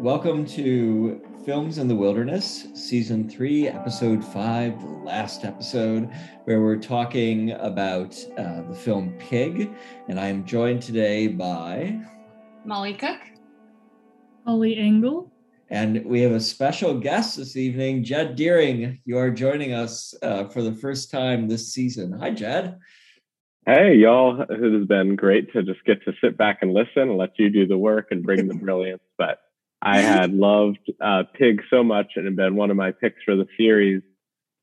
Welcome to Films in the Wilderness, Season 3, Episode 5, the last episode, where we're talking about uh, the film Pig. And I am joined today by Molly Cook, Holly Engel, and we have a special guest this evening, Jed Deering. You are joining us uh, for the first time this season. Hi, Jed. Hey, y'all. It has been great to just get to sit back and listen and let you do the work and bring the brilliance. But I had loved uh, Pig so much and had been one of my picks for the series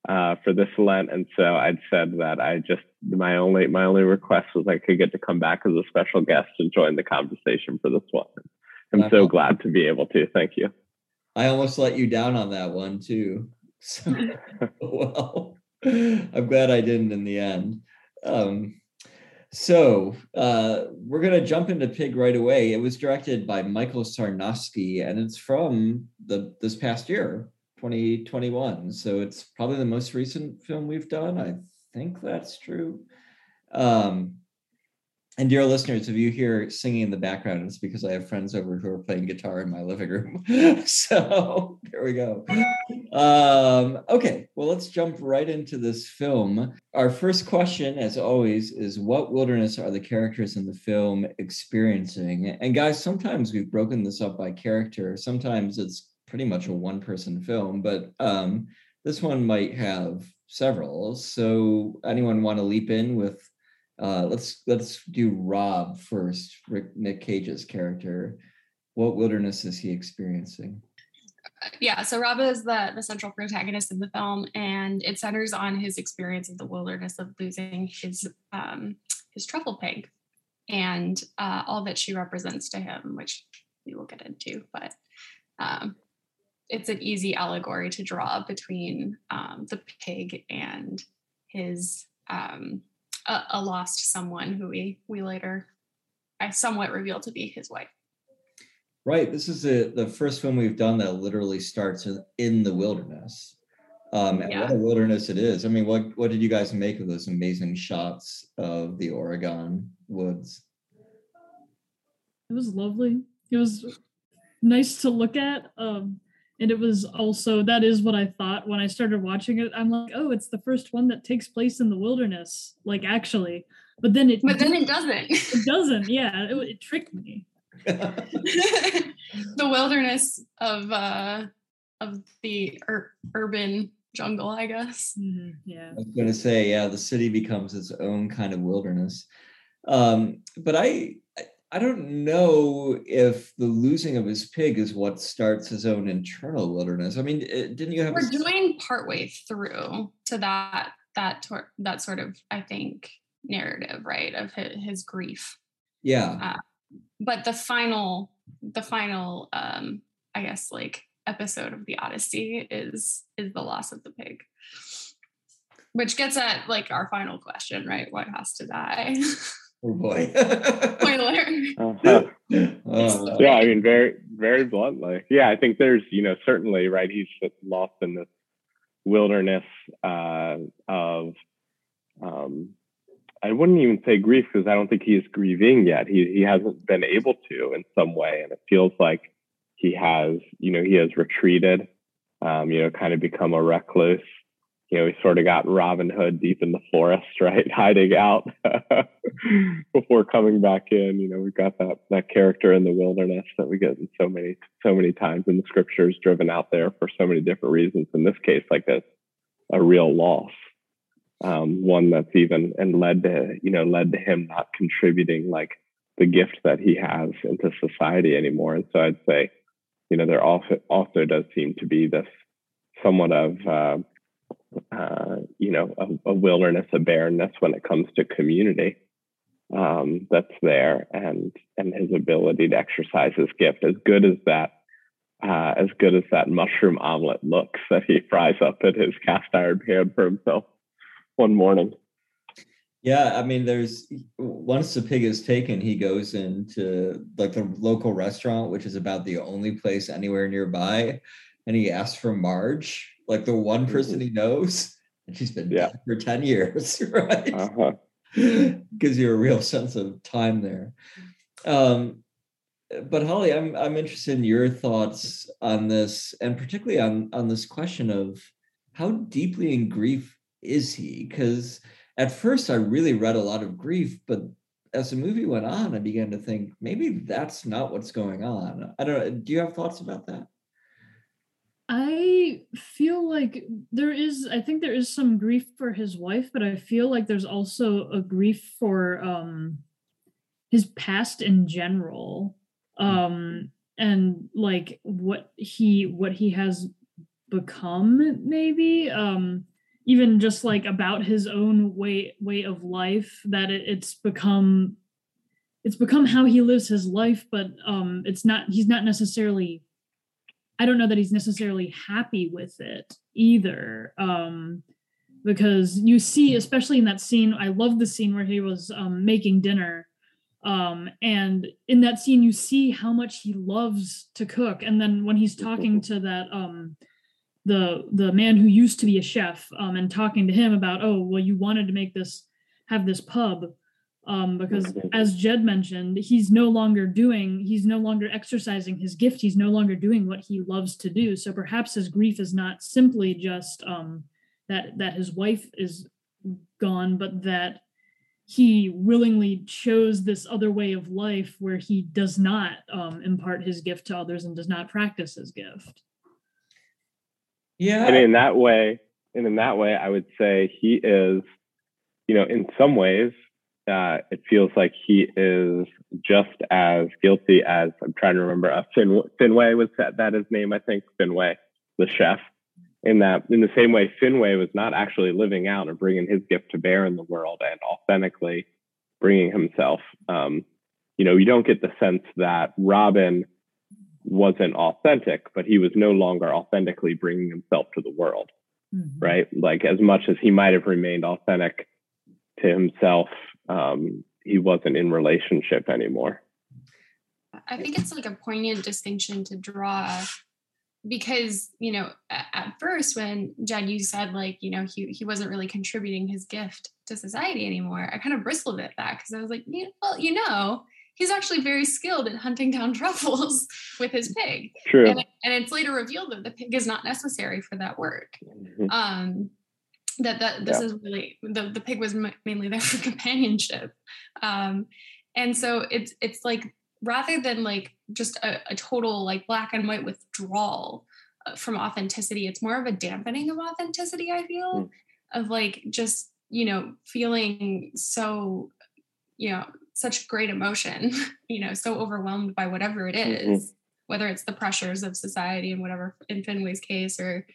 uh, for this Lent. And so I'd said that I just my only my only request was I could get to come back as a special guest and join the conversation for this one. I'm so glad to be able to. Thank you. I almost let you down on that one too. So, well, I'm glad I didn't in the end. Um, so uh, we're going to jump into Pig right away. It was directed by Michael Sarnoski, and it's from the this past year, 2021. So it's probably the most recent film we've done. I think that's true. Um, and dear listeners, if you hear singing in the background, it's because I have friends over who are playing guitar in my living room. so there we go. Um, okay, well, let's jump right into this film. Our first question, as always, is what wilderness are the characters in the film experiencing? And guys, sometimes we've broken this up by character. Sometimes it's pretty much a one person film, but um, this one might have several. So anyone want to leap in with uh, let's let's do Rob first. Rick, Nick Cage's character. What wilderness is he experiencing? Yeah, so Rob is the, the central protagonist in the film, and it centers on his experience of the wilderness of losing his um, his truffle pig and uh, all that she represents to him, which we will get into. But um, it's an easy allegory to draw between um, the pig and his um, a, a lost someone who we we later I somewhat revealed to be his wife. Right. This is the the first film we've done that literally starts in, in the wilderness. Um, and yeah. what a wilderness it is. I mean, what what did you guys make of those amazing shots of the Oregon woods? It was lovely. It was nice to look at. Um, and it was also that is what i thought when i started watching it. I'm like oh it's the first one that takes place in the wilderness like actually. But then it but then it doesn't. It doesn't yeah. It, it tricked me. The wilderness of uh of the ur- urban jungle i guess. Mm-hmm. yeah. I was going to say yeah the city becomes its own kind of wilderness. Um but i I don't know if the losing of his pig is what starts his own internal wilderness. I mean, didn't you have? We're a... doing partway through to that that tor- that sort of I think narrative, right, of his, his grief. Yeah. Uh, but the final, the final, um, I guess, like episode of the Odyssey is is the loss of the pig, which gets at like our final question, right? What has to die? Oh boy. Spoiler. uh-huh. uh, yeah, I mean, very, very bluntly. Yeah, I think there's, you know, certainly, right, he's lost in this wilderness uh, of, um, I wouldn't even say grief because I don't think he is grieving yet. He, he hasn't been able to in some way. And it feels like he has, you know, he has retreated, um, you know, kind of become a recluse you know, we sort of got Robin Hood deep in the forest, right, hiding out before coming back in. You know, we've got that that character in the wilderness that we get in so many so many times in the scriptures, driven out there for so many different reasons. In this case, like a a real loss, um, one that's even and led to you know led to him not contributing like the gift that he has into society anymore. And so I'd say, you know, there also also does seem to be this somewhat of uh, uh, you know, a, a, wilderness, a barrenness when it comes to community um, that's there, and and his ability to exercise his gift. As good as that, uh, as good as that mushroom omelet looks that he fries up at his cast iron pan for himself one morning. Yeah, I mean, there's once the pig is taken, he goes into like the local restaurant, which is about the only place anywhere nearby, and he asks for Marge like the one person he knows, and she's been yeah. for 10 years, right? Uh-huh. Gives you a real sense of time there. Um, but Holly, I'm I'm interested in your thoughts on this, and particularly on on this question of how deeply in grief is he? Because at first I really read a lot of grief, but as the movie went on, I began to think maybe that's not what's going on. I don't know. Do you have thoughts about that? I feel like there is, I think there is some grief for his wife, but I feel like there's also a grief for um his past in general. Hmm. Um and like what he what he has become maybe um even just like about his own way way of life that it, it's become it's become how he lives his life but um it's not he's not necessarily i don't know that he's necessarily happy with it either um because you see especially in that scene i love the scene where he was um making dinner um and in that scene you see how much he loves to cook and then when he's talking to that um the the man who used to be a chef um, and talking to him about oh well you wanted to make this have this pub um, because as jed mentioned he's no longer doing he's no longer exercising his gift. He's no longer doing what he loves to do. So perhaps his grief is not simply just um, that that his wife is gone but that he willingly chose this other way of life where he does not um, impart his gift to others and does not practice his gift. Yeah. And in that way, and in that way, I would say he is, you know, in some ways, uh, it feels like he is just as guilty as I'm trying to remember. Uh, Fin, Finway was that, that his name, I think. Finway, the chef. In that, in the same way, Finway was not actually living out and bringing his gift to bear in the world and authentically bringing himself. Um, you know, you don't get the sense that Robin wasn't authentic, but he was no longer authentically bringing himself to the world, mm-hmm. right? Like as much as he might have remained authentic to himself, um, he wasn't in relationship anymore. I think it's like a poignant distinction to draw because you know at first when Jed you said like you know he he wasn't really contributing his gift to society anymore I kind of bristled at that because I was like well you know he's actually very skilled at hunting down truffles with his pig. True. And, and, it's later revealed that the pig is not necessary for that work. Mm-hmm. Um, that that this yeah. is really the, the pig was m- mainly there for companionship. Um, and so it's it's like rather than like just a, a total like black and white withdrawal uh, from authenticity, it's more of a dampening of authenticity. I feel mm. of like just you know feeling so you know such great emotion, you know, so overwhelmed by whatever it mm-hmm. mm-hmm. whether it's the pressures of society and whatever in Finway's case or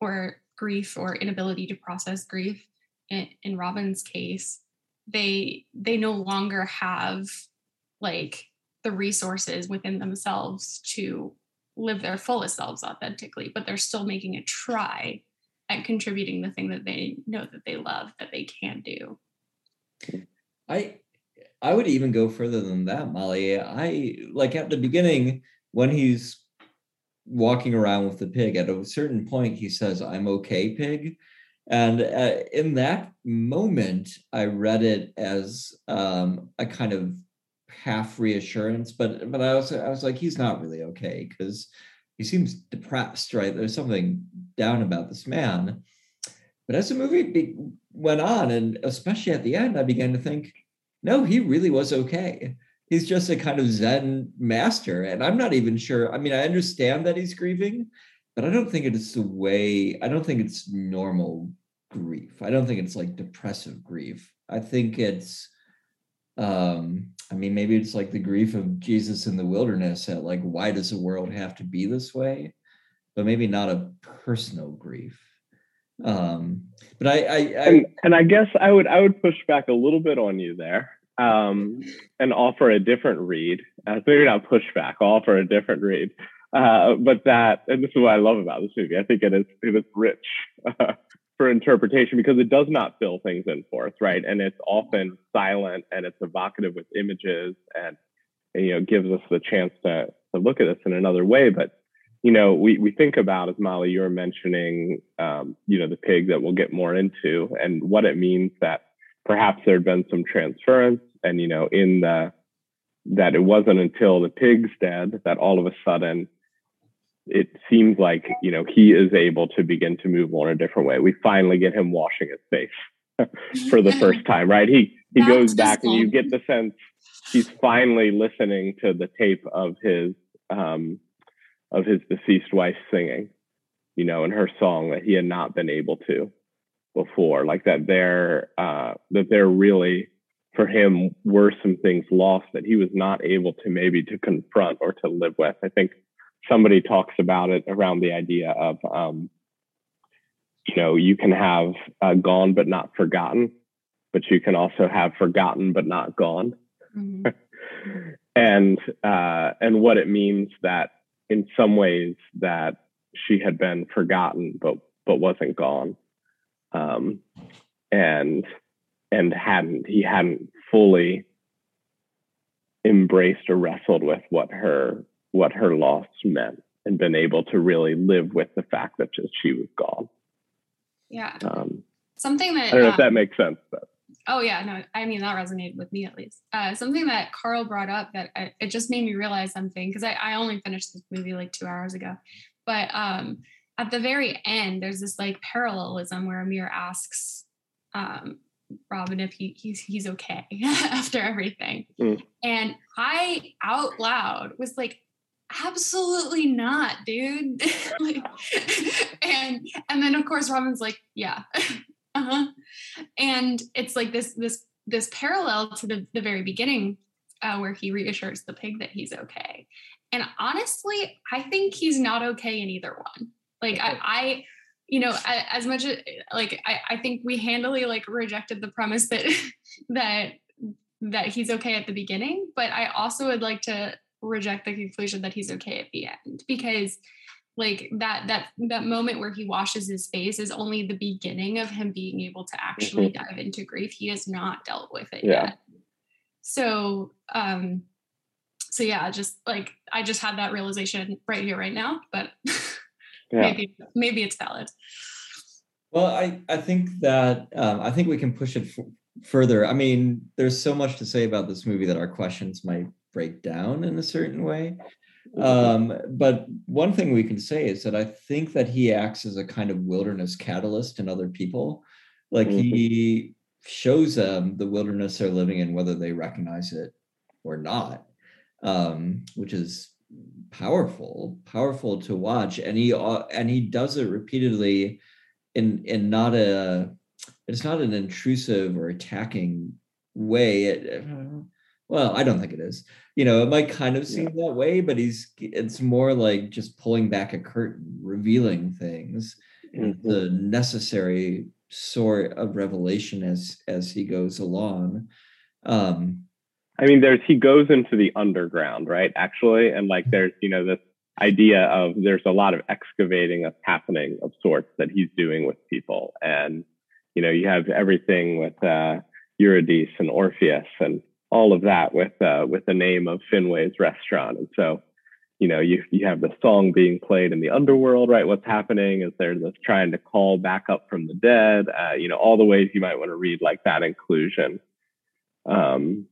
or grief or inability to process grief. In, in Robin's case, they they no longer have like the resources within themselves to live their fullest selves authentically, but they're still making a try at contributing the thing that they know that they love that they can do. I I would even go further than that, Molly. I like at the beginning when he's walking around with the pig, at a certain point, he says, I'm okay, pig. And uh, in that moment, I read it as um, a kind of half reassurance, but but I was I was like, he's not really okay because he seems depressed, right? There's something down about this man. But as the movie be- went on, and especially at the end, I began to think, no, he really was okay. He's just a kind of Zen master. And I'm not even sure. I mean, I understand that he's grieving, but I don't think it's the way, I don't think it's normal grief. I don't think it's like depressive grief. I think it's, um, I mean, maybe it's like the grief of Jesus in the wilderness at like, why does the world have to be this way? But maybe not a personal grief. Um, but I, I, I and, and, I guess I would I would push back a little bit on you there, um, and offer a different read. Uh, maybe not pushback. Offer a different read. Uh, but that, and this is what I love about this movie. I think it is it is rich uh, for interpretation because it does not fill things in for us, right? And it's often silent and it's evocative with images and, and you know gives us the chance to to look at this in another way. But you know, we, we think about, as Molly, you were mentioning, um, you know, the pig that we'll get more into and what it means that perhaps there had been some transference and, you know, in the, that it wasn't until the pig's dead that all of a sudden it seems like you know he is able to begin to move on a different way. We finally get him washing his face for the first time, right? He he That's goes back and you get the sense he's finally listening to the tape of his um, of his deceased wife singing, you know, and her song that he had not been able to before. Like that, there uh, that they're really for him were some things lost that he was not able to maybe to confront or to live with. I think somebody talks about it around the idea of um, you know you can have uh, gone but not forgotten but you can also have forgotten but not gone mm-hmm. and uh, and what it means that in some ways that she had been forgotten but but wasn't gone um, and and hadn't he hadn't fully embraced or wrestled with what her what her loss meant and been able to really live with the fact that just she was gone. Yeah. Um, something that I don't know um, if that makes sense. But. Oh yeah, no, I mean that resonated with me at least. Uh, something that Carl brought up that I, it just made me realize something because I, I only finished this movie like two hours ago, but um, at the very end, there's this like parallelism where Amir asks um, Robin if he he's he's okay after everything, mm. and I out loud was like, absolutely not dude. Like, and and then of course robin's like yeah. Uh-huh. And it's like this this this parallel to the, the very beginning uh, where he reassures the pig that he's okay. And honestly i think he's not okay in either one. Like i, I you know as much as like I, I think we handily like rejected the premise that that that he's okay at the beginning but i also would like to reject the conclusion that he's okay at the end because like that that that moment where he washes his face is only the beginning of him being able to actually mm-hmm. dive into grief he has not dealt with it yeah. yet so um so yeah just like i just had that realization right here right now but yeah. maybe maybe it's valid well i i think that um i think we can push it f- further i mean there's so much to say about this movie that our questions might break down in a certain way. Um, but one thing we can say is that I think that he acts as a kind of wilderness catalyst in other people. Like mm-hmm. he shows them the wilderness they're living in, whether they recognize it or not, um, which is powerful, powerful to watch. And he uh, and he does it repeatedly in in not a it's not an intrusive or attacking way. It, well, I don't think it is. You know, it might kind of seem yeah. that way, but he's it's more like just pulling back a curtain, revealing things, mm-hmm. the necessary sort of revelation as as he goes along. Um I mean, there's he goes into the underground, right? Actually, and like there's you know this idea of there's a lot of excavating that's happening of sorts that he's doing with people, and you know you have everything with uh, Eurydice and Orpheus and all of that with uh, with the name of Finway's restaurant. And so, you know, you you have the song being played in the underworld, right? What's happening is they're just trying to call back up from the dead. Uh, you know, all the ways you might want to read like that inclusion um,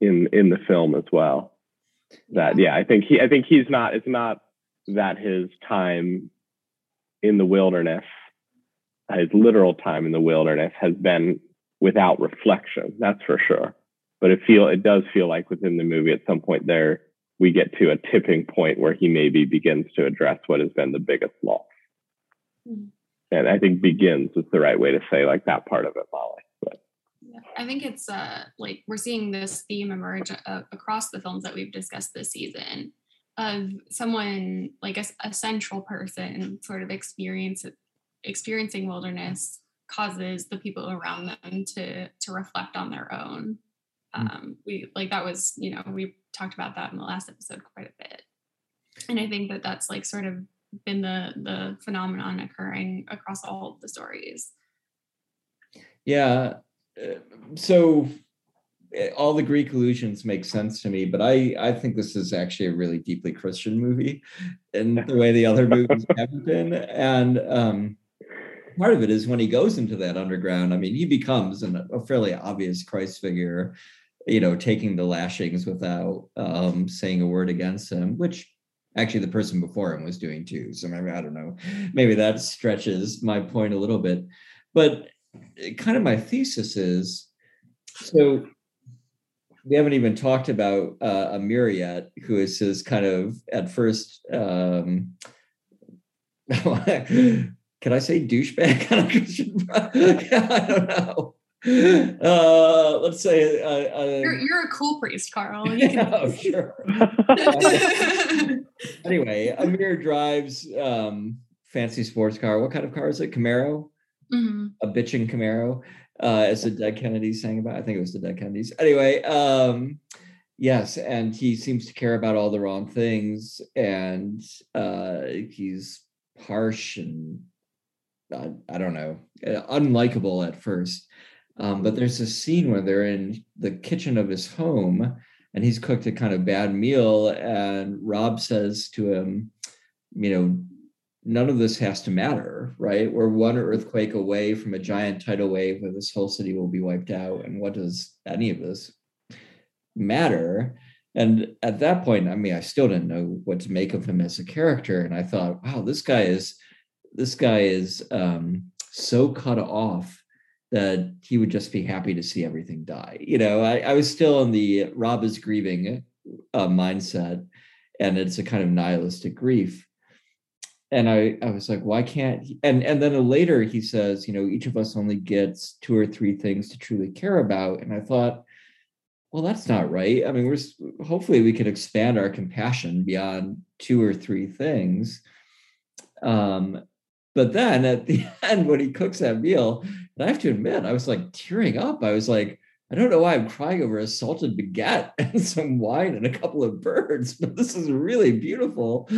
in in the film as well. That yeah, I think he I think he's not. It's not that his time in the wilderness, his literal time in the wilderness, has been without reflection. That's for sure but it feel it does feel like within the movie at some point there we get to a tipping point where he maybe begins to address what has been the biggest loss. Mm-hmm. And I think begins is the right way to say like that part of it, Molly. I think it's uh, like we're seeing this theme emerge uh, across the films that we've discussed this season of someone like a, a central person sort of experience experiencing wilderness causes the people around them to to reflect on their own. Mm. um, we like that was you know we talked about that in the last episode quite a bit. And i think that that's like sort of been the the phenomenon occurring across all of the stories. Yeah so eh, all the greek allusions make sense to me but i i think this is actually a really deeply christian movie in the way the other movies haven't been and um part of it is when he goes into that underground i mean he becomes an, a fairly obvious christ figure you know, taking the lashings without um, saying a word against him, which actually the person before him was doing too. So maybe I don't know, maybe that stretches my point a little bit. But kind of my thesis is so we haven't even talked about uh, Amir yet, who is his kind of at first. Um, can I say douchebag kind of Christian? I don't know. Uh, let's say uh, uh, you're, you're a cool priest, Carl. You can... oh, sure. anyway, Amir drives um, fancy sports car. What kind of car is it? Camaro. Mm-hmm. A bitching Camaro uh, as the Dead Kennedys sang about. I think it was the Dead Kennedys. Anyway, um, yes, and he seems to care about all the wrong things, and uh, he's harsh and uh, I don't know, uh, unlikable at first. Um, but there's a scene where they're in the kitchen of his home and he's cooked a kind of bad meal and rob says to him you know none of this has to matter, right? We're one earthquake away from a giant tidal wave where this whole city will be wiped out. And what does any of this matter? And at that point, I mean, I still didn't know what to make of him as a character. And I thought, wow, this guy is this guy is um, so cut off that he would just be happy to see everything die. You know, I, I was still in the Rob is grieving uh, mindset, and it's a kind of nihilistic grief and I, I was like, why can't he? and and then later he says, you know, each of us only gets two or three things to truly care about. And I thought, well, that's not right. I mean, we're hopefully we can expand our compassion beyond two or three things. Um, but then at the end, when he cooks that meal, and I have to admit, I was like tearing up. I was like, I don't know why I'm crying over a salted baguette and some wine and a couple of birds, but this is really beautiful.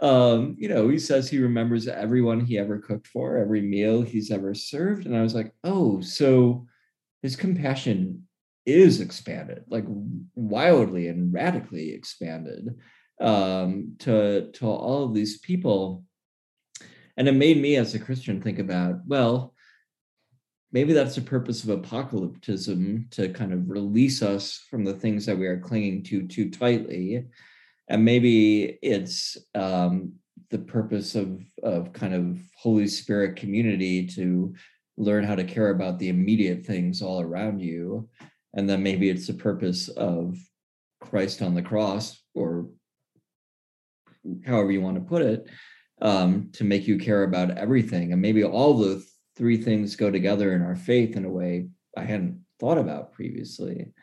Um, you know, he says he remembers everyone he ever cooked for, every meal he's ever served. And I was like, oh, so his compassion is expanded, like wildly and radically expanded um, to, to all of these people. And it made me as a Christian think about, well, maybe that's the purpose of apocalypticism to kind of release us from the things that we are clinging to too tightly. And maybe it's um, the purpose of of kind of holy spirit community to learn how to care about the immediate things all around you. And then maybe it's the purpose of christ on the cross or however you want to put it um, to make you care about everything. And maybe all the three things go together in our faith in a way I hadn't thought about previously.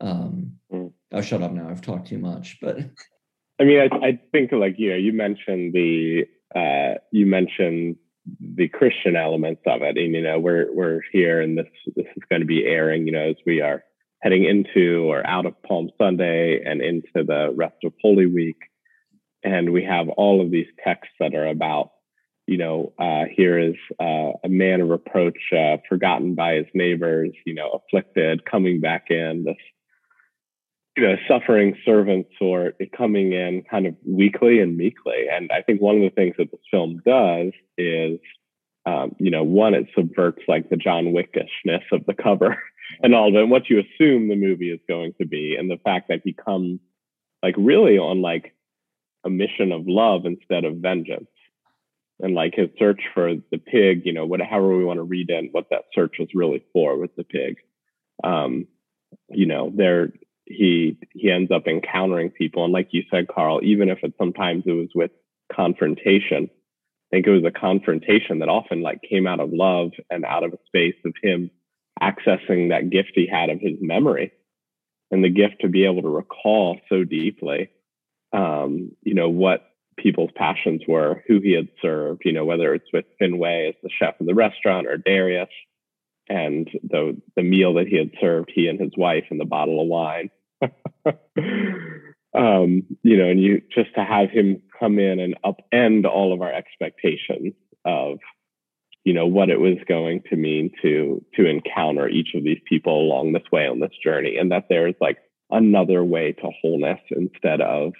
Um, mm. I'll shut up now. I've talked too much, but I mean, I, I think like you know, you mentioned the uh, you mentioned the Christian elements of it, and you know, we're we're here, and this this is going to be airing, you know, as we are heading into or out of Palm Sunday and into the rest of Holy Week, and we have all of these texts that are about you know, uh, here is uh, a man of reproach, uh, forgotten by his neighbors, you know, afflicted, coming back in, this, you know, suffering servant sort, coming in kind of weakly and meekly. And I think one of the things that this film does is, um, you know, one, it subverts like the John Wickishness of the cover and all of it, what you assume the movie is going to be, and the fact that he comes like really on like a mission of love instead of vengeance and like his search for the pig, you know, whatever we want to read in what that search was really for with the pig. Um, you know, there he he ends up encountering people, and like you said, Carl, even if it sometimes it was with confrontation, I think it was a confrontation that often like came out of love and out of a space of him accessing that gift he had of his memory and the gift to be able to recall so deeply um, you know what people's passions were, who he had served, you know, whether it's with Finway as the chef of the restaurant or Darius and the the meal that he had served, he and his wife and the bottle of wine. um, you know, and you just to have him come in and upend all of our expectations of, you know, what it was going to mean to to encounter each of these people along this way on this journey, and that there's like another way to wholeness instead of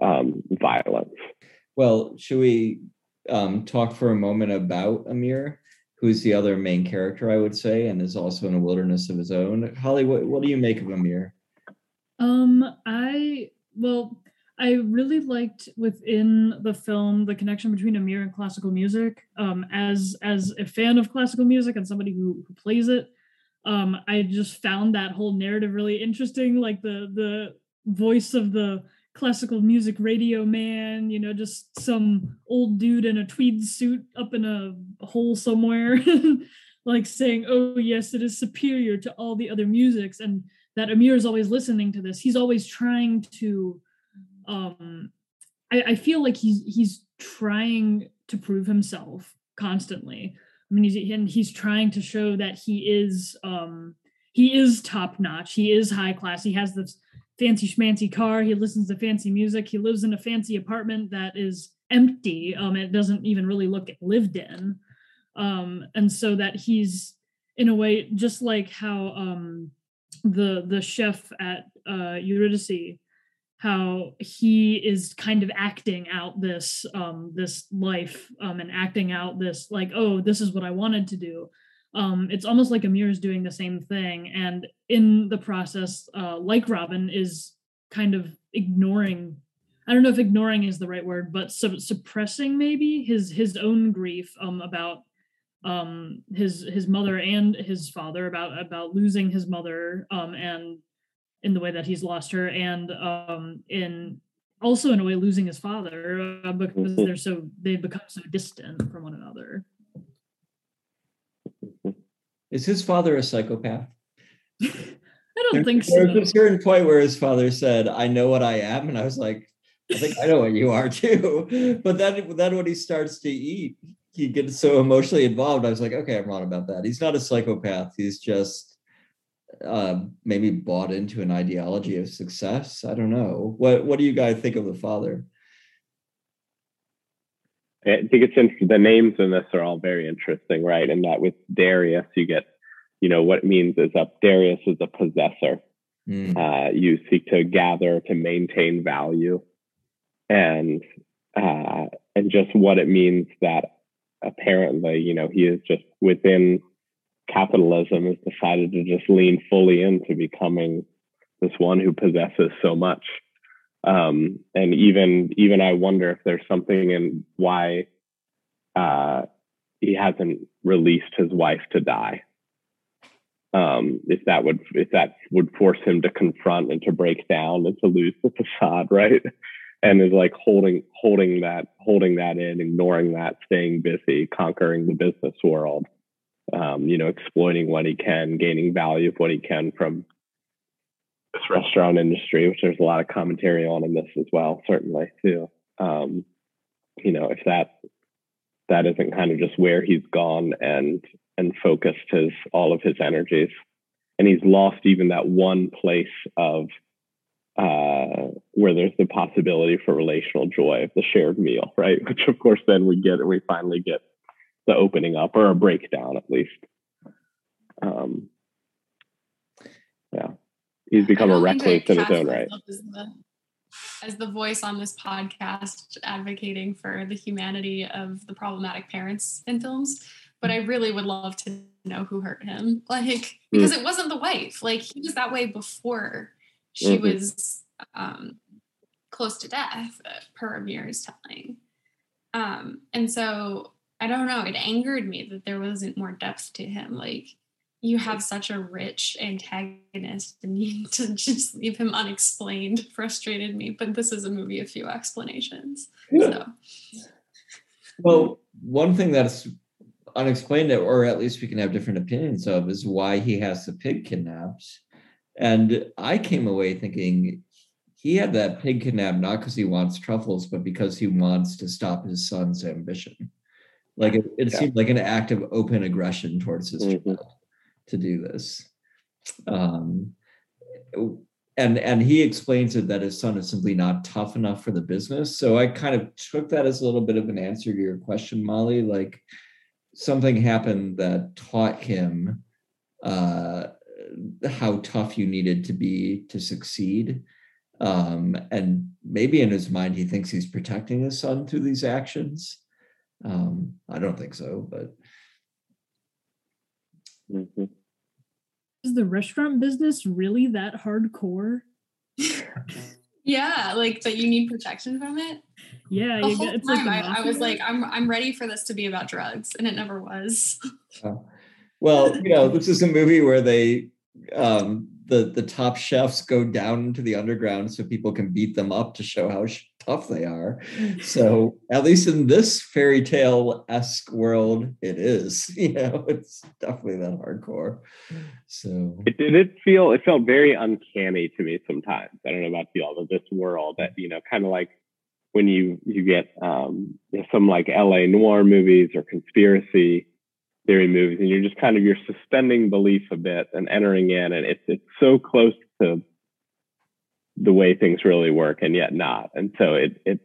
um, violence. Well, should we um, talk for a moment about Amir who's the other main character, I would say, and is also in a wilderness of his own. Holly, what, what do you make of Amir? Um, I well, I really liked within the film the connection between Amir and classical music. Um, as as a fan of classical music and somebody who, who plays it, um, I just found that whole narrative really interesting. Like the the voice of the classical music radio man, you know, just some old dude in a tweed suit up in a hole somewhere, like saying, "Oh yes, it is superior to all the other musics," and that Amir is always listening to this. He's always trying to um I, I feel like he's he's trying to prove himself constantly. I mean, he's and he's trying to show that he is um he is top notch. He is high class. He has this fancy schmancy car. He listens to fancy music. He lives in a fancy apartment that is empty. Um, it doesn't even really look lived in. Um, and so that he's in a way just like how um the the chef at uh Eurydice how he is kind of acting out this um this life um and acting out this like oh this is what i wanted to do um it's almost like amir is doing the same thing and in the process uh like robin is kind of ignoring i don't know if ignoring is the right word but su- suppressing maybe his his own grief um about um his his mother and his father about about losing his mother um and in the way that he's lost her and um in also in a way losing his father uh, because mm-hmm. they're so they've become so distant from one another is his father a psychopath i don't there, think so there's a certain point where his father said i know what i am and i was like i think i know what you are too but then then when he starts to eat he gets so emotionally involved i was like okay i'm wrong about that he's not a psychopath he's just uh, maybe bought into an ideology of success. I don't know. What What do you guys think of the father? I think it's interesting. The names in this are all very interesting, right? And that with Darius, you get, you know, what it means is up. Darius is a possessor. Mm. Uh, you seek to gather to maintain value, and uh, and just what it means that apparently, you know, he is just within capitalism has decided to just lean fully into becoming this one who possesses so much. Um, and even even I wonder if there's something in why uh, he hasn't released his wife to die. Um, if that would if that would force him to confront and to break down and to lose the facade, right? And is like holding holding that holding that in, ignoring that, staying busy, conquering the business world um, you know, exploiting what he can, gaining value of what he can from restaurant industry, which there's a lot of commentary on in this as well, certainly too. Um, you know, if that that isn't kind of just where he's gone and and focused his all of his energies, and he's lost even that one place of uh, where there's the possibility for relational joy, of the shared meal, right? Which of course then we get, we finally get the opening up or a breakdown at least. Um, yeah, he's become a recluse in his own right. As the, as the voice on this podcast advocating for the humanity of the problematic parents in films, but I really would love to know who hurt him. Like, because mm. it wasn't the wife. Like, he was that way before she mm-hmm. was um, close to death, per Amir's telling. Um, and so I don't know, it angered me that there wasn't more depth to him. Like you have such a rich antagonist and you to just leave him unexplained frustrated me. But this is a movie of few explanations. Yeah. So well, one thing that's unexplained or at least we can have different opinions of is why he has the pig kidnapped. And I came away thinking he had that pig kidnapped not because he wants truffles, but because he wants to stop his son's ambition. Like it, it yeah. seemed like an act of open aggression towards his mm-hmm. child to do this. Um, and and he explains it that his son is simply not tough enough for the business. So I kind of took that as a little bit of an answer to your question, Molly. Like something happened that taught him uh, how tough you needed to be to succeed. Um, and maybe in his mind, he thinks he's protecting his son through these actions. Um, I don't think so, but Mm-hmm. Is the restaurant business really that hardcore? yeah, like that you need protection from it. Yeah, The you whole get, it's time like a I, I was like, I'm I'm ready for this to be about drugs, and it never was. Oh. Well, you know, this is a movie where they um the the top chefs go down into the underground so people can beat them up to show how sh- tough they are. So at least in this fairy tale esque world, it is. You know, it's definitely that hardcore. So It did it feel it felt very uncanny to me sometimes. I don't know about y'all, but this world that you know, kind of like when you you get um, some like L.A. noir movies or conspiracy theory movies, and you're just kind of you're suspending belief a bit and entering in, and it's it's so close to the way things really work, and yet not. And so it it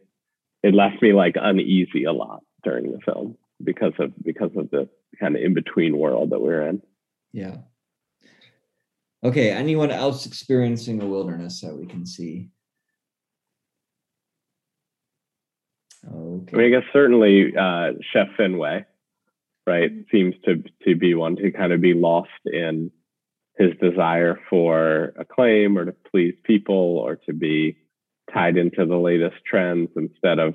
it left me like uneasy a lot during the film because of because of the kind of in between world that we're in. yeah. Okay, anyone else experiencing a wilderness that we can see? Okay. I mean, I guess certainly uh, Chef Finway, right, seems to to be one to kind of be lost in his desire for acclaim or to please people or to be tied into the latest trends instead of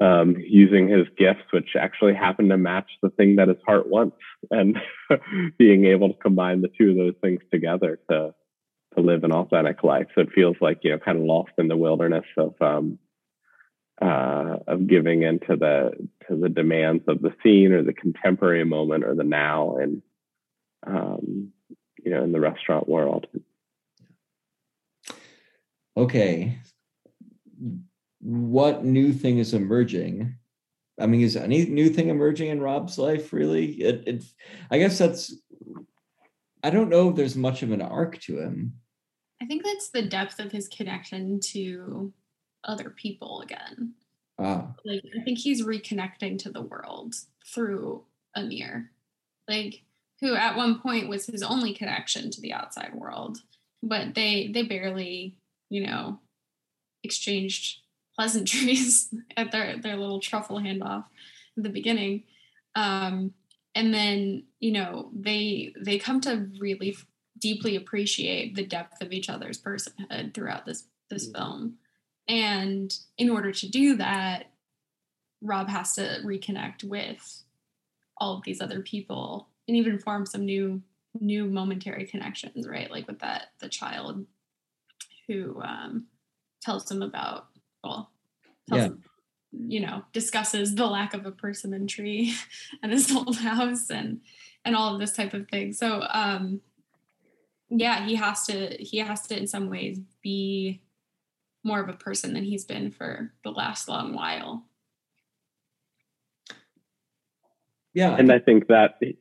um, using his gifts, which actually happen to match the thing that his heart wants, and being able to combine the two of those things together to to live an authentic life. So it feels like you know, kind of lost in the wilderness of um, uh, of giving into the to the demands of the scene or the contemporary moment or the now and um, you know in the restaurant world. okay what new thing is emerging i mean is any new thing emerging in rob's life really it, it i guess that's i don't know if there's much of an arc to him I think that's the depth of his connection to other people again. ah Like I think he's reconnecting to the world through Amir. Like who at one point was his only connection to the outside world, but they they barely, you know, exchanged pleasantries at their their little truffle handoff at the beginning. Um and then, you know, they they come to really deeply appreciate the depth of each other's personhood throughout this this film. And in order to do that, Rob has to reconnect with all of these other people and even form some new new momentary connections, right? Like with that the child who um, tells him about well, tells Yeah. him, you know, discusses the lack of a person persimmon tree at his old house and and all of this type of thing. So um yeah, he has to he has to in some ways be more of a person than he's been for the last long while. yeah and I think that I'm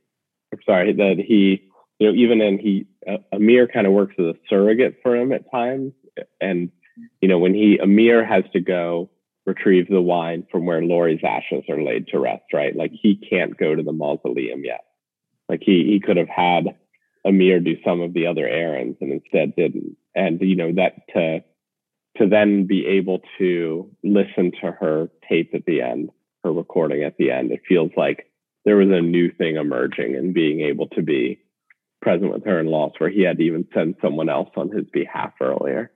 sorry that he you know even in he uh, Amir kind of works as a surrogate for him at times. And you know when he Amir has to go retrieve the wine from where Laurie's ashes are laid to rest right? Like he can't go to the mausoleum yet. Like he he could have had Amir do some of the other errands and instead didn't. And you know that to to then be able to listen to her tape at the end her recording at the end it feels like there was a new thing emerging and being able to be present with her in loss where he had to even send someone else on his behalf earlier.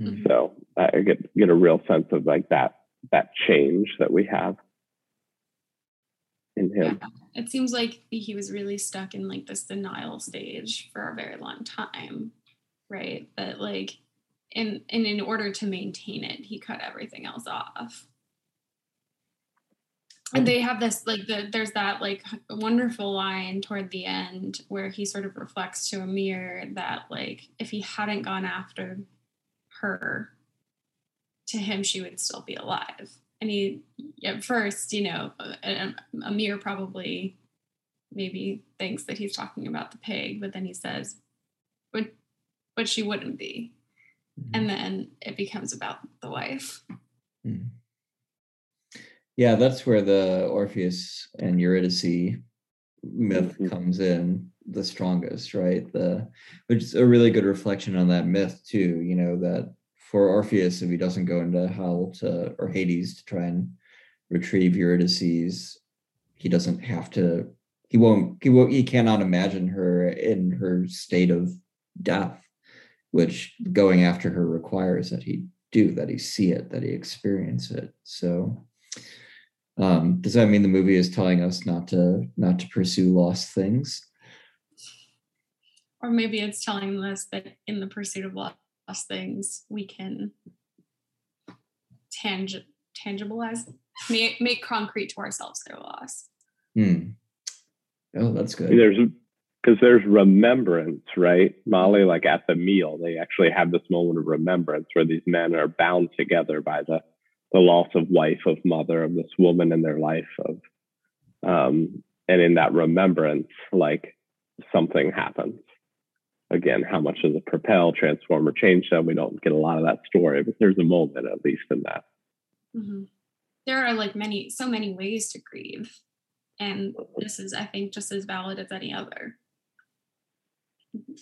Mhm. So I get get a real sense of like that that change that we have in him. Yeah. It seems like he was really stuck in like this denial stage for a very long time, right? That like in and in order to maintain it, he cut everything else off. And they have this like the there's that like wonderful line toward the end where he sort of reflects to Amir that like if he hadn't gone after her, to him she would still be alive. And he at first, you know, Amir probably maybe thinks that he's talking about the pig, but then he says, "But, but she wouldn't be." And then it becomes about the wife. Mhm. Yeah, that's where the Orpheus and Eurydice myth Mhm. comes in the strongest, right? The which is a really good reflection on that myth too, you know, that for Orpheus, if he doesn't go into hell to or Hades to try and retrieve Eurydice, he doesn't have to he won't he won't he cannot imagine her in her state of death which going after her requires that he do that he see it that he experience it so um does that mean the movie is telling us not to not to pursue lost things? Or maybe it's telling us that in the pursuit of lost things we can tang- tangibilize make, make concrete to ourselves their loss hmm. oh that's good. There's because there's remembrance right? Molly like at the meal they actually have this moment of remembrance where these men are bound together by the the loss of wife of mother of this woman in their life of um and in that remembrance like something happens again, how much does it propel, transform, or change them? We don't get a lot of that story, but there's a moment at least in that. Mm-hmm. There are like many, so many ways to grieve. And this is, I think, just as valid as any other.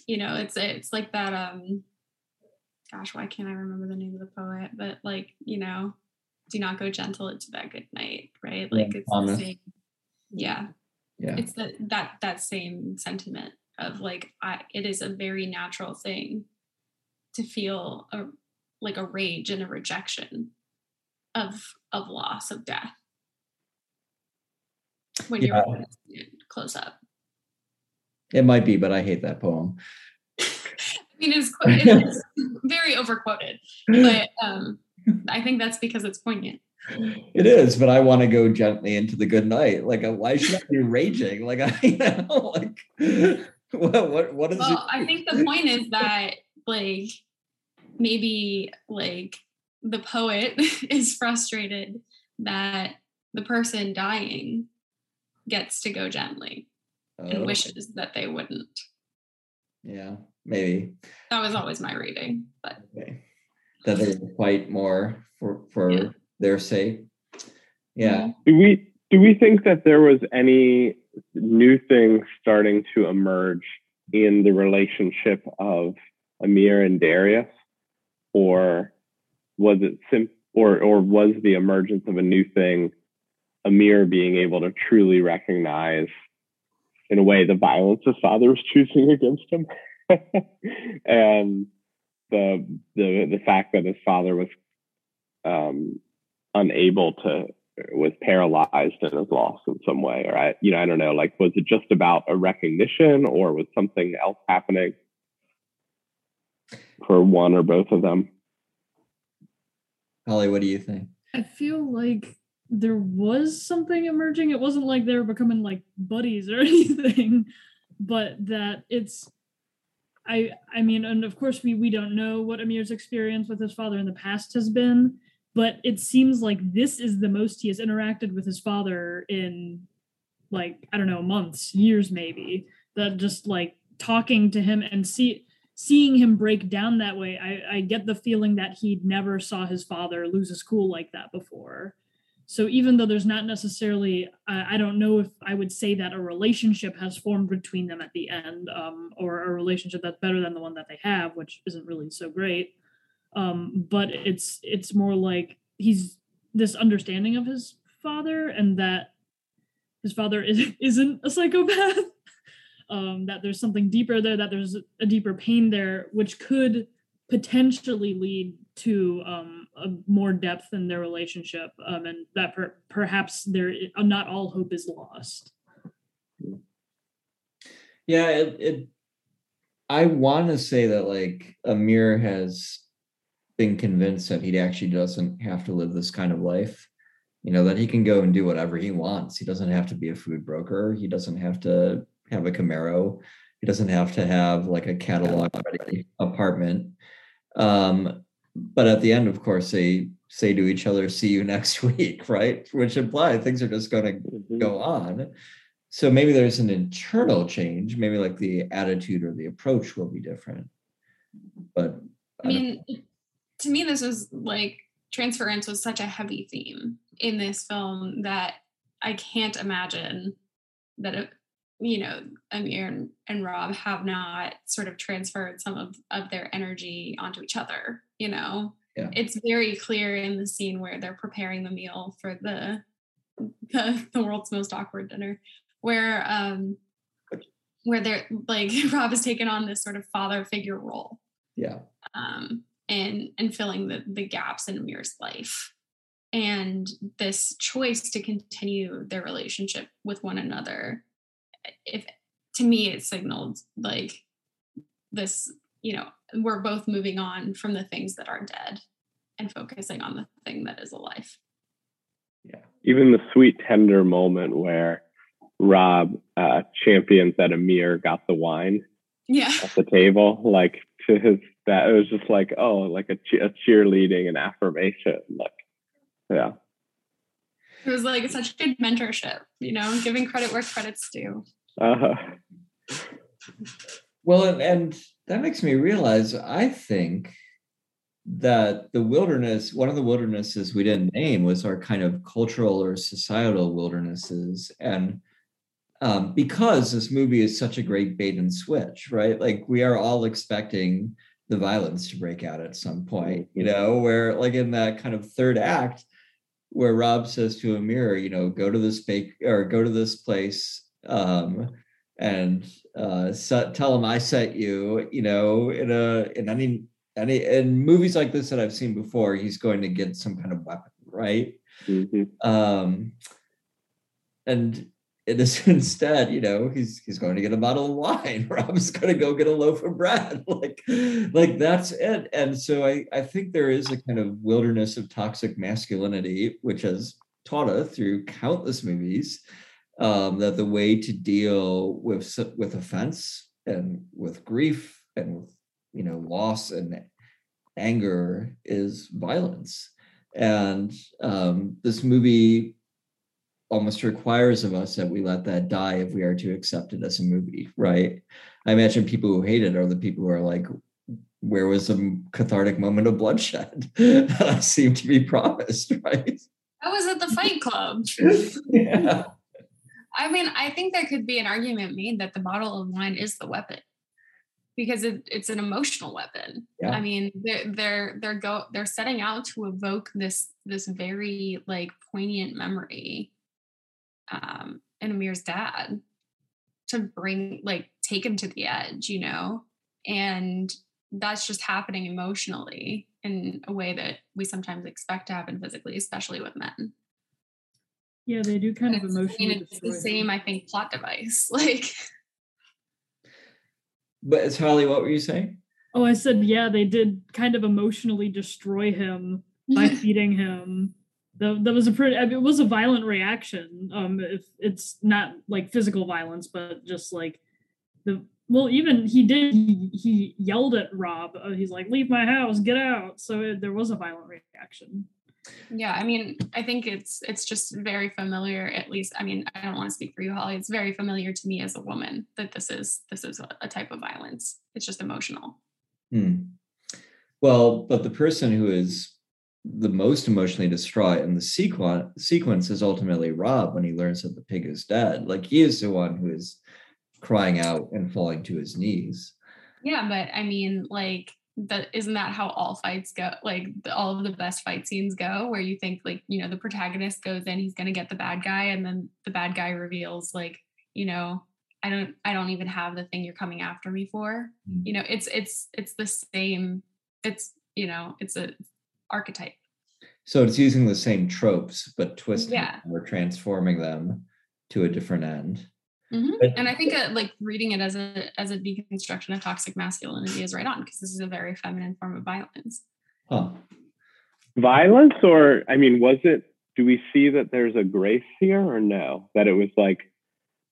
You know, it's it's like that um gosh, why can't I remember the name of the poet? But like, you know, do not go gentle into that good night, right? Like yeah, it's the same. Yeah. Yeah. It's that that that same sentiment of like I, it is a very natural thing to feel a like a rage and a rejection of of loss of death when yeah. you're close up it might be but i hate that poem i mean it's, it's very overquoted but um i think that's because it's poignant it is, but I want to go gently into the good night. Like, uh, why should I be raging? Like, I you know, like what what what is well, it? I think the point is that like maybe like the poet is frustrated that the person dying gets to go gently oh. and wishes that they wouldn't. Yeah, maybe. That was always my reading, but okay. That they fight more for for yeah. their sake. Yeah. Mm-hmm. Do we do we think that there was any new thing starting to emerge in the relationship of Amir and Darius, or was it sim- or or was the emergence of a new thing Amir being able to truly recognize, in a way, the violence his father was choosing against him, and the the the fact that his father was um, unable to was paralyzed and is lost in some way or i you know i don't know like was it just about a recognition or was something else happening for one or both of them? Holly what do you think? I feel like there was something emerging. It wasn't like they were becoming like buddies or anything but that it's i i mean and of course we we don't know what amir's experience with his father in the past has been but it seems like this is the most he has interacted with his father in like i don't know months years maybe that just like talking to him and see seeing him break down that way. I, I get the feeling that he never saw his father lose his cool like that before so even though there's not necessarily I, I don't know if i would say that a relationship has formed between them at the end um, or a relationship that's better than the one that they have which isn't really so great. Um, but it's it's more like he's this understanding of his father and that his father is, isn't a psychopath. Um, that there's something deeper there that there's a deeper pain there which could potentially lead to um, a more depth in their relationship um, and that per- perhaps there not all hope is lost. Yeah it, it i want to say that like amir has been convinced that he actually doesn't have to live this kind of life. You know that he can go and do whatever he wants. He doesn't have to be a food broker. He doesn't have to have a camaro. He doesn't have to have like a catalog apartment. Um, but at the end of course they say to each other see you next week right? Which imply things are just going to mm-hmm. go on. So maybe there's an internal change maybe like the attitude or the approach will be different. But I mean, to me, this was like transference was such a heavy theme in this film that I can't imagine that, it, you know, Amir and, and Rob have not sort of transferred some of, of their energy onto each other, you know? Yeah. It's very clear in the scene where they're preparing the meal for the, the, the world's most awkward dinner where um where they're like Rob has taken on this sort of father figure role. Yeah. Um and and filling the the gaps in Amir's life. And this choice to continue their relationship with one another, if to me it signaled like this, you know, we're both moving on from the things that are dead and focusing on the thing that is alive. Yeah. Even the sweet, tender moment where Rob uh, champions that Amir got the wine yeah. at the table, like to his that it was just like oh, like a, che- a cheerleading and affirmation, like yeah. It was like such good mentorship, you know, giving credit where credit's due. Uh-huh. Well, and, and that makes me realize I think that the wilderness, one of the wildernesses we didn't name was our kind of cultural or societal wildernesses. And um, because this movie is such a great bait and switch, right? Like we are all expecting the violence to break out at some point, you know, where like in that kind of third act, where Rob says to Amir, you know, go to this bake or go to this place um, and uh, set, tell him I sent you, you know, in a in any any in movies like this that I've seen before, he's going to get some kind of weapon, right? Mm-hmm. Um, and it is instead, you know, he's he's going to get a bottle of wine. Rob's going to go get a loaf of bread. like, like that's it. And so I I think there is a kind of wilderness of toxic masculinity, which has taught us through countless movies um, that the way to deal with with offense and with grief and with you know loss and anger is violence. And um, this movie almost requires of us that we let that die if we are to accept it as a movie right? I imagine people who hate it are the people who are like where was the cathartic moment of bloodshed? That i seem to be promised right? I was at the fight club. Yeah I mean, I think there could be an argument made that the bottle of wine is the weapon because it, it's an emotional weapon. Yeah. I mean, they're they're they're go they're setting out to evoke this this very like poignant memory um in Amir's dad to bring like take him to the edge, you know, and that's just happening emotionally in a way that we sometimes expect to happen physically, especially with men. Yeah, they do kind of emotionally. I mean, it's the same, him. I think, plot device. Like, but it's holly what were you saying Oh, I said yeah, they did kind of emotionally destroy him by feeding him. That, that was a pretty. I mean, it was a violent reaction. Um, if it's not like physical violence, but just like the well, even he did. He, he yelled at Rob. Uh, he's like, "Leave my house, get out!" So it, there was a violent reaction. Yeah, I mean, I think it's it's just very familiar. At least, I mean, I don't want to speak for you, Holly. It's very familiar to me as a woman that this is this is a, type of violence. It's just emotional. Hmm. Well, but the person who is the most emotionally distraught in the sequence sequence is ultimately Rob when he learns that the pig is dead. Like he is the one who is crying out and falling to his knees. Yeah, but I mean, like, that isn't that how all fights go? Like, the, all of the best fight scenes go, where you think, like, you know, the protagonist goes in, he's gonna get the bad guy, and then the bad guy reveals, like, you know, I don't, I don't even have the thing you're coming after me for. Mm. You know, it's, it's, it's the same. It's, you know, it's a archetype. So it's using the same tropes, but twisting Yeah. or transforming them to a different end. Mhm. But- And I think uh, like reading it as a as a deconstruction of toxic masculinity is right on because this is a very feminine form of violence. Huh. Violence, or I mean, was it? Do we see that there's a grace here, or no? That it was like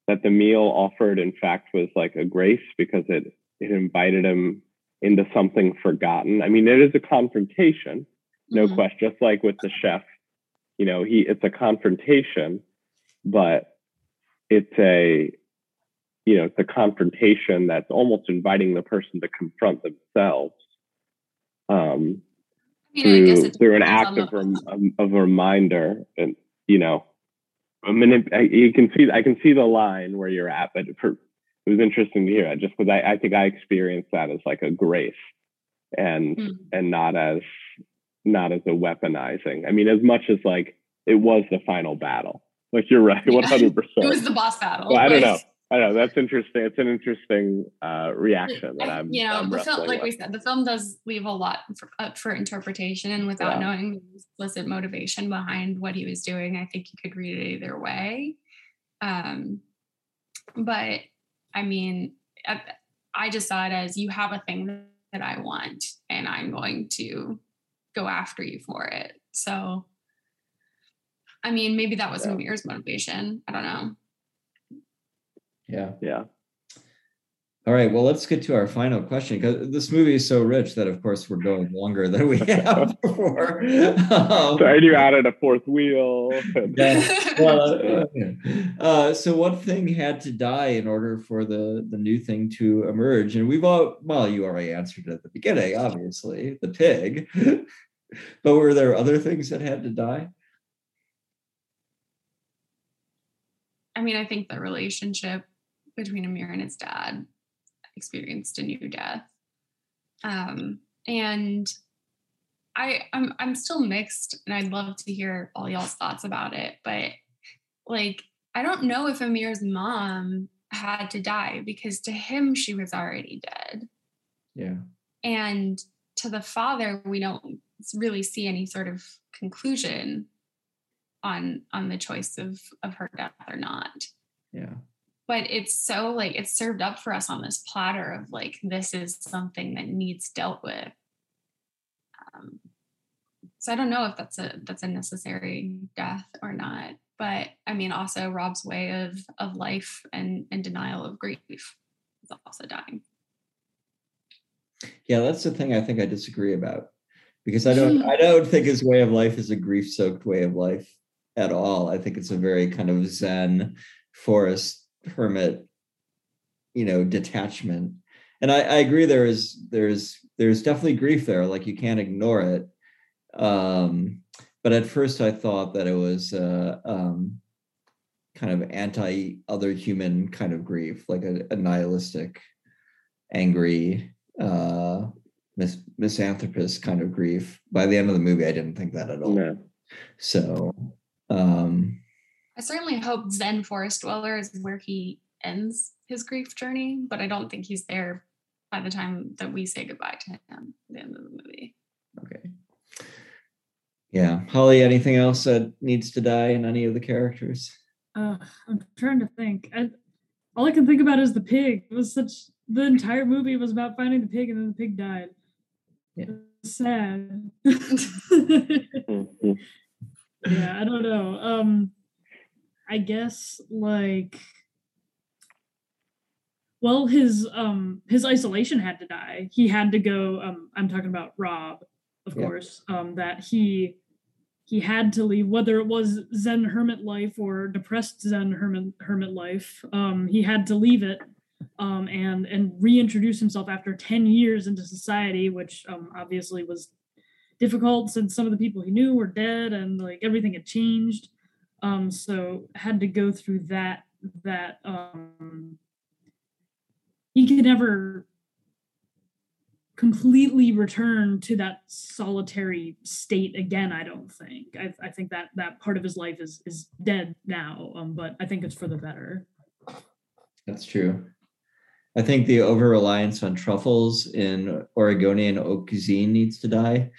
that the meal offered, in fact, was like a grace because it it invited him into something forgotten. I mean, it is a confrontation, no Mhm. question. Just like with the chef, you know, he it's a confrontation, but it's a you know it's a confrontation that's almost inviting the person to confront themselves. Um, I mean, I guess through through an act of rem, um, of reminder and you know I mean I, you can see I can see the line where you're at but for, it was interesting to hear that just because I, I think I experienced that as like a grace and Mm. and not as not as a weaponizing I mean as much as like it was the final battle Like you're right, one hundred percent. It was the boss battle. Well, I don't know. I know that's interesting. It's an interesting uh, reaction that I'm. You know, I'm the film, like with. we said, the film does leave a lot for, up for interpretation, and without Yeah. knowing the explicit motivation behind what he was doing, I think you could read it either way. Um, but I mean, I, I just saw it as you have a thing that I want, and I'm going to go after you for it. So, I mean, maybe that was Yeah. Amir's motivation. I don't know. Yeah. Yeah. All right. Well, let's get to our final question because this movie is so rich that, of course, we're going longer than we have before. Um, So and you added a fourth wheel. yeah. Well, uh, uh, so what thing had to die in order for the the new thing to emerge? And we've all well, you already answered at the beginning, obviously, the pig. but were there other things that had to die? I mean, I think the relationship between Amir and his dad experienced a new death. Um, and I I'm I'm still mixed and I'd love to hear all y'all's thoughts about it, but like I don't know if Amir's mom had to die because to him she was already dead. Yeah. And to the father, we don't really see any sort of conclusion on on the choice of of her death or not Yeah. but it's so like it's served up for us on this platter of like this is something that needs dealt with um, so i don't know if that's a that's a necessary death or not but i mean also rob's way of of life and and denial of grief is also dying Yeah, that's the thing I think I disagree about. Because I don't I don't think his way of life is a grief-soaked way of life at all. I think it's a very kind of zen forest hermit, you know, detachment. And I, I agree there is there's there's definitely grief there, like you can't ignore it. Um, but at first I thought that it was uh um kind of anti other human kind of grief, like a, a nihilistic, angry, uh mis- misanthropist kind of grief. By the end of the movie, I didn't think that at all. No. So um i certainly hope zen forest dweller is where he ends his grief journey but i don't think he's there by the time that we say goodbye to him at the end of the movie okay. Yeah. Holly, anything else that needs to die in any of the characters? Uh, I'm trying to think. I, all I can think about is the pig. It was such the entire movie was about finding the pig, and then the pig died. Yeah. It was sad. Yeah, I don't know. Um, I guess like, well, his um his isolation had to die. He had to go. Um, I'm talking about Rob, of Yeah. course. Um, that he he had to leave, whether it was Zen hermit life or depressed Zen hermit hermit life. Um, he had to leave it um, and and reintroduce himself after 10 years into society, which um, obviously was difficult since some of the people he knew were dead and like everything had changed. Um, so had to go through that that um, he could never completely return to that solitary state again i don't think i, I think that that part of his life is is dead now um, but i think it's for the better That's true. I think the over reliance on truffles in Oregonian haute cuisine needs to die.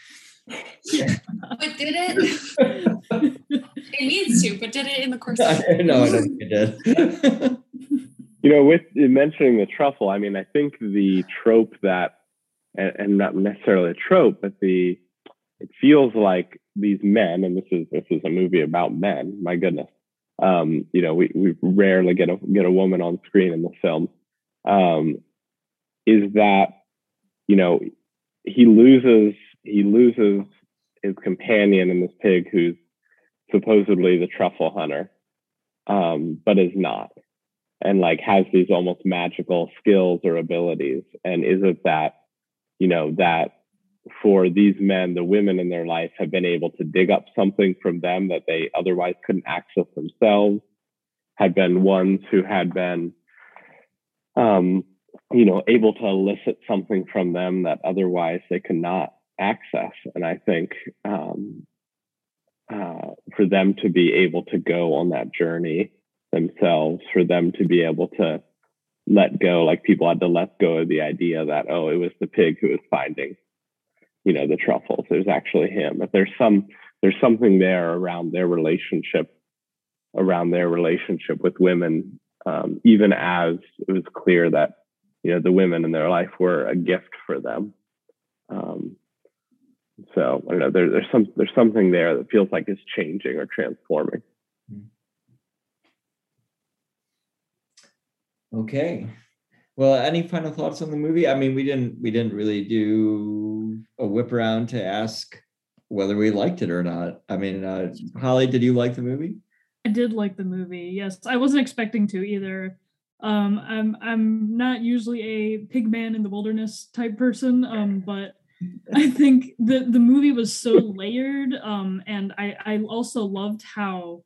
But did it? it needs to, but did it in the course of I know, I don't think it did. You know, with mentioning the truffle, I mean, I think the trope that, and, and not necessarily a trope, but the, it feels like these men, and this is this is a movie about men. My goodness, um, you know, we we rarely get a get a woman on screen in the film. Um, is that, you know, he loses he loses his companion in this pig who's supposedly the truffle hunter, um, but is not and like has these almost magical skills or abilities. And is it that you know that for these men the women in their life have been able to dig up something from them that they otherwise couldn't access themselves had been ones who had been um you know able to elicit something from them that otherwise they could not access and i think um uh, for them to be able to go on that journey themselves, for them to be able to let go, like people had to let go of the idea that, oh, it was the pig who was finding, you know, the truffles. It was actually him. But there's some, there's something there around their relationship, around their relationship with women, um, even as it was clear that, you know, the women in their life were a gift for them. Um, so I don't know. There, there's some there's something there that feels like it's changing or transforming. Okay. Well, any final thoughts on the movie? I mean, we didn't we didn't really do a whip around to ask whether we liked it or not. I mean, uh, Holly, did you like the movie? I did like the movie. Yes, I wasn't expecting to either. Um, I'm I'm not usually a pig man in the wilderness type person, um, but I think the the movie was so layered, um, and I I also loved how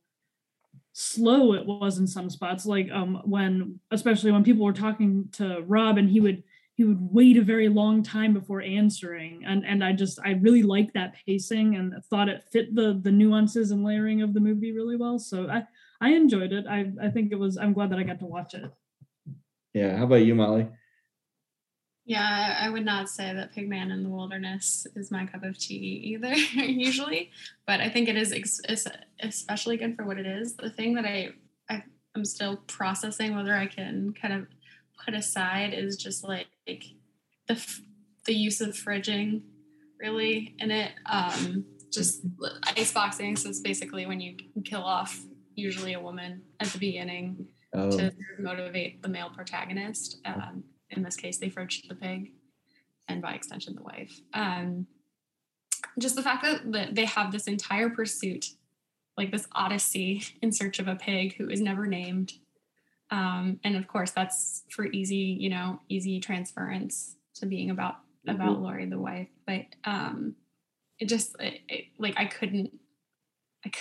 slow it was in some spots. Like um, when, especially when people were talking to Rob, and he would he would wait a very long time before answering, and and I just I really liked that pacing and thought it fit the the nuances and layering of the movie really well. So I I enjoyed it. I I think it was. I'm glad that I got to watch it. Yeah. How about you, Molly? Yeah, I would not say that Pigman in the Wilderness is my cup of tea either, usually, but I think it is ex- especially good for what it is. The thing that I, I am still processing whether I can kind of put aside is just like, the the use of fridging, really in it. Um, just ice boxing. So it's basically when you kill off usually a woman at the beginning oh. to motivate the male protagonist. Um, in this case, they fridged the pig, and by extension, the wife. Um, just the fact that, they have this entire pursuit, like this odyssey in search of a pig who is never named. Um, and of course, that's for easy, you know, easy transference to being about mm-hmm. about Lori the wife. But um, it just it, it, like I couldn't I,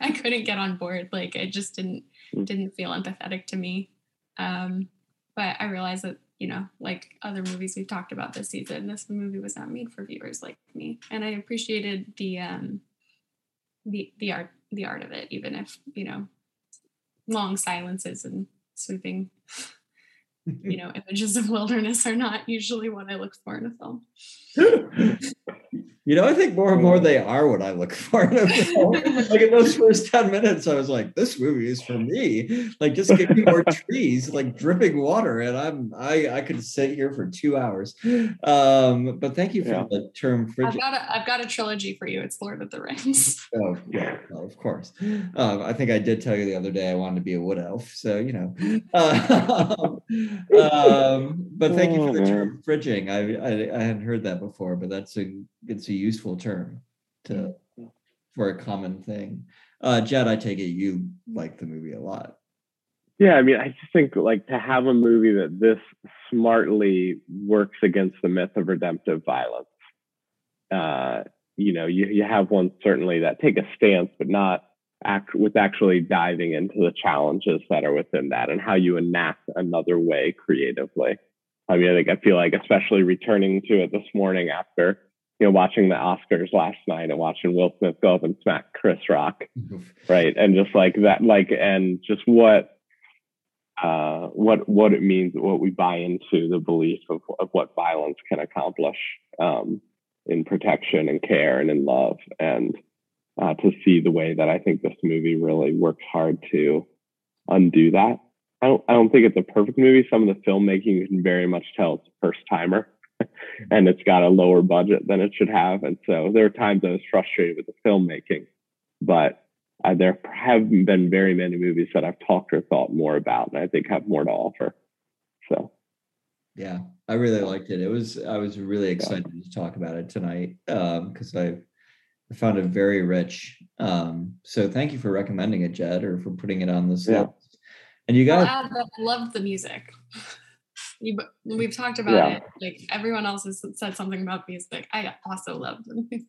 I couldn't get on board. Like it just didn't mm. didn't feel empathetic to me. Um, but I realized that you know, like other movies we've talked about this season, this movie was not made for viewers like me. And I appreciated the um the the art the art of it, even if, you know, long silences and sweeping, you know, images of wilderness are not usually what I look for in a film. You know, I think more and more they are what I look for. like in those first 10 minutes, I was like, this movie is for me. Like just give me more trees, like dripping water. And I'm I I could sit here for two hours. Um, but thank you for yeah. the term frigid. I've got a I've got a trilogy for you. It's Lord of the Rings. oh yeah, well, of course. Um, I think I did tell you the other day I wanted to be a wood elf. So you know. Uh, um, but thank you for the term oh, fridging. I, I I hadn't heard that before, but that's a it's a useful term to for a common thing. Uh, Jed, I take it you like the movie a lot. Yeah, I mean, I just think like to have a movie that this smartly works against the myth of redemptive violence. Uh, you know, you, you have one certainly that take a stance, but not act with actually diving into the challenges that are within that and how you enact another way creatively. I mean, I think I feel like especially returning to it this morning after you know, watching the Oscars last night and watching Will Smith go up and smack Chris Rock, right? And just like that, like, and just what, uh, what, what it means, what we buy into the belief of, of what violence can accomplish, um, in protection and care and in love. And, uh, to see the way that I think this movie really works hard to undo that. I don't, I don't think it's a perfect movie. Some of the filmmaking you can very much tell it's a first timer and it's got a lower budget than it should have. And so there are times I was frustrated with the filmmaking, but uh, there have been very many movies that I've talked or thought more about, and I think have more to offer. So, yeah, I really liked it. It was I was really excited yeah. to talk about it tonight because um, I found it very rich. Um, so thank you for recommending it, Jed, or for putting it on this yeah. list. And you got I loved the music. you, we've talked about yeah. it. Like everyone else has said something about music. I also love them.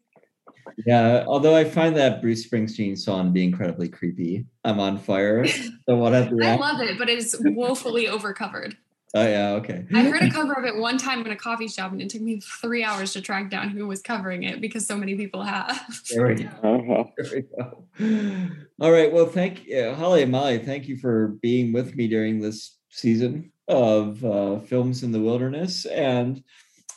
Yeah, although I find that Bruce Springsteen song to be incredibly creepy. I'm on fire. The one at the I love it, but it is woefully overcovered. Oh yeah, okay. I heard a cover of it one time in a coffee shop, and it took me three hours to track down who was covering it because so many people have. There we go. Uh-huh. There we go. All right. Well, thank you, Holly and Molly. Thank you for being with me during this season of uh, films in the wilderness. And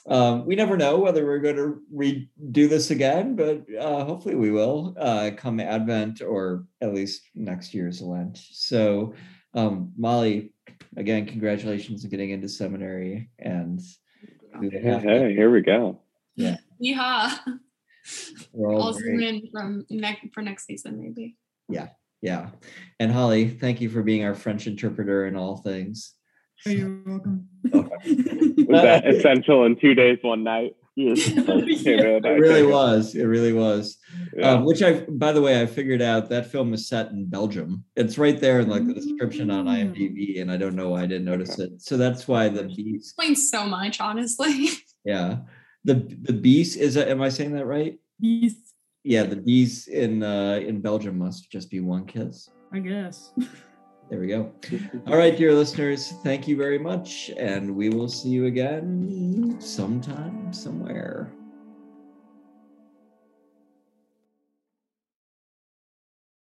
um, we never know whether we're going to redo this again, but uh, hopefully we will uh, come Advent or at least next year's Lent. So, um, Molly, again, congratulations on getting into seminary and Hey, hey, here we go. Yeah, we're all I'll very- zoom in from next for next season maybe. Yeah. Yeah. And Holly, thank you for being our French interpreter in all things. Oh, you're welcome. Was that essential in two days, one night? You just It really was. It really was. Yeah. Um, which I, by the way, I figured out that film is set in Belgium. It's right there in like the description on Mm. IMDb, and I don't know why I didn't notice it. So that's why the bise. Explains so much, honestly. Yeah, the the bise is. That, am I saying that right? Bise. Yeah, the bise in uh, in Belgium must just be one kiss. I guess. There we go. All right, dear listeners, thank you very much, and we will see you again sometime, somewhere.